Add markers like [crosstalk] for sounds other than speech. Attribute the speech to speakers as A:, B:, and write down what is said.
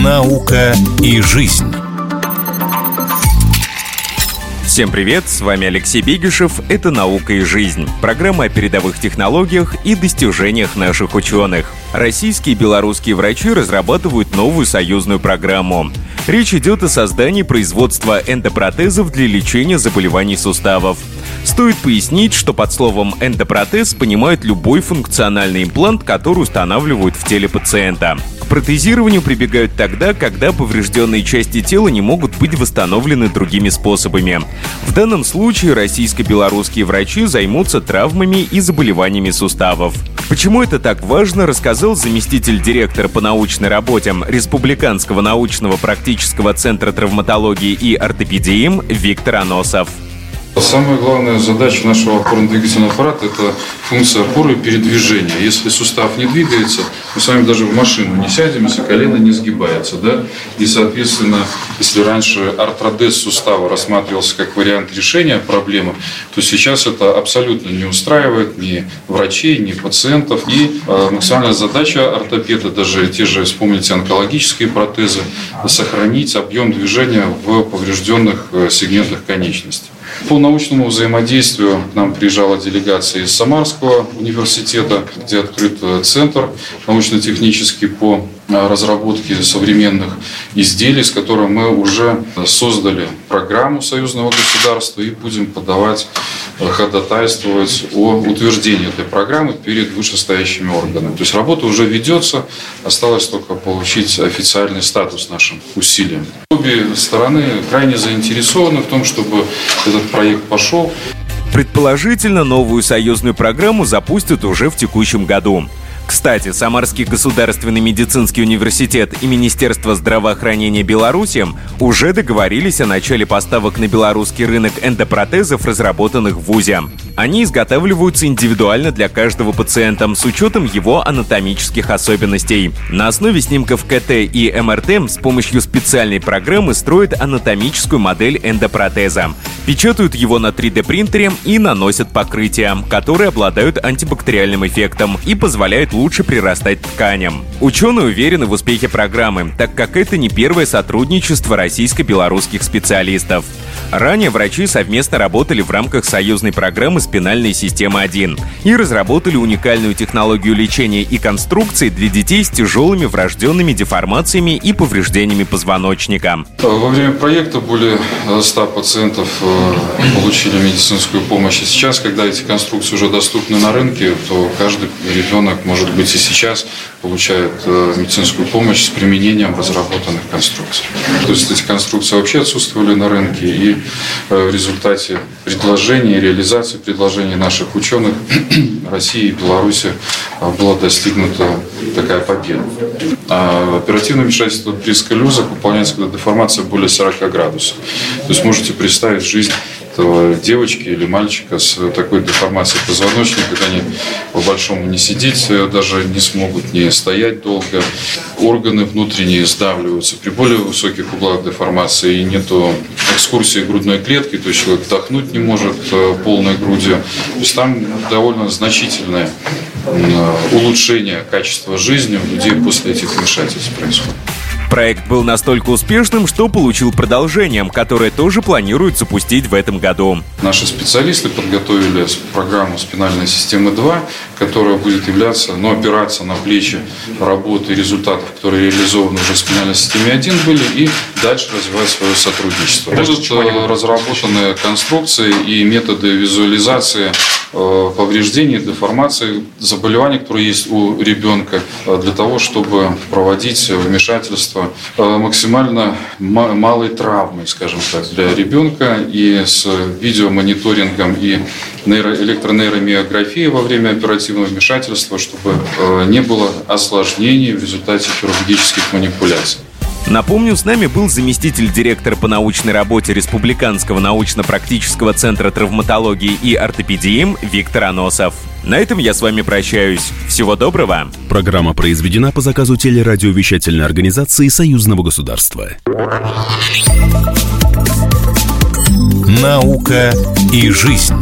A: Наука и жизнь.
B: Всем привет, с вами Алексей Бегишев, это «Наука и жизнь», программа о передовых технологиях и достижениях наших ученых. Российские и белорусские врачи разрабатывают новую союзную программу. Речь идет о создании производства эндопротезов для лечения заболеваний суставов. Стоит пояснить, что под словом эндопротез понимают любой функциональный имплант, который устанавливают в теле пациента. К протезированию прибегают тогда, когда поврежденные части тела не могут быть восстановлены другими способами. В данном случае российско-белорусские врачи займутся травмами и заболеваниями суставов. Почему это так важно, рассказал заместитель директора по научной работе Республиканского научного практического центра травматологии и ортопедии Виктор Аносов.
C: Самая главная задача нашего опорно-двигательного аппарата – это функция опоры передвижения. Если сустав не двигается, мы с вами даже в машину не сядем, если колено не сгибается. Да? И, соответственно, если раньше артродез сустава рассматривался как вариант решения проблемы, то сейчас это абсолютно не устраивает ни врачей, ни пациентов. И э, максимальная задача ортопеда, даже те же, вспомните, онкологические протезы, сохранить объем движения в поврежденных э, сегментах конечности. По научному взаимодействию к нам приезжала делегация из Самарского университета, где открыт э, центр научно-технический по разработки современных изделий, с которым мы уже создали программу союзного государства и будем подавать, э, ходатайствовать о утверждении этой программы перед вышестоящими органами. То есть работа уже ведется, осталось только получить официальный статус нашим усилиям. Обе стороны крайне заинтересованы в том, чтобы этот проект пошел.
B: Предположительно, новую союзную программу запустят уже в текущем году. Кстати, Самарский государственный медицинский университет и Министерство здравоохранения Беларуси уже договорились о начале поставок на белорусский рынок эндопротезов, разработанных в ВУЗе. Они изготавливаются индивидуально для каждого пациента с учетом его анатомических особенностей. На основе снимков КТ и МРТ с помощью специальной программы строят анатомическую модель эндопротеза. Печатают его на 3D-принтере и наносят покрытия, которые обладают антибактериальным эффектом и позволяют лучше прирастать тканям. Ученые уверены в успехе программы, так как это не первое сотрудничество российско-белорусских специалистов. Ранее врачи совместно работали в рамках союзной программы «Спинальная система-1» и разработали уникальную технологию лечения и конструкции для детей с тяжелыми врожденными деформациями и повреждениями позвоночника.
C: Во время проекта более 100 пациентов э, получили медицинскую помощь. И сейчас, когда эти конструкции уже доступны на рынке, то каждый ребенок, может быть, и сейчас получает э, медицинскую помощь с применением разработанных конструкций. То есть эти конструкции вообще отсутствовали на рынке, и в результате предложений, реализации предложений наших ученых [clears throat] России и Беларуси э, была достигнута такая победа. А оперативное вмешательство при сколиозах выполняется, когда деформация более 40 градусов. То есть можете представить жизнь этого девочки или мальчика с такой деформацией позвоночника, они по-большому не сидеть, даже не смогут не стоять долго. Органы внутренние сдавливаются при более высоких углах деформации и нету экскурсии грудной клетки, то есть человек вдохнуть не может э, полной грудью. То есть там довольно значительное э, улучшение качества жизни у людей после этих вмешательств происходит.
B: Проект был настолько успешным, что получил продолжение, которое тоже планируют запустить в этом году.
C: Наши специалисты подготовили программу спинальной системы 2, которая будет являться, ну, опираться на плечи работы и результатов, которые реализованы уже в спинальной системе 1 были, и дальше развивать свое сотрудничество. Будут э, разработаны конструкции и методы визуализации повреждений, деформации, заболеваний, которые есть у ребенка, э, для того, чтобы проводить вмешательство э, максимально малой травмой, скажем так, для ребенка и с видеомониторингом и нейро, электронейромиографией во время оперативного вмешательства, чтобы э, не было осложнений в результате хирургических манипуляций.
B: Напомню, с нами был заместитель директора по научной работе Республиканского научно-практического центра травматологии и ортопедии Виктор Аносов. На этом я с вами прощаюсь. Всего доброго.
A: Программа произведена по заказу телерадиовещательной организации Союзного государства. Наука и жизнь.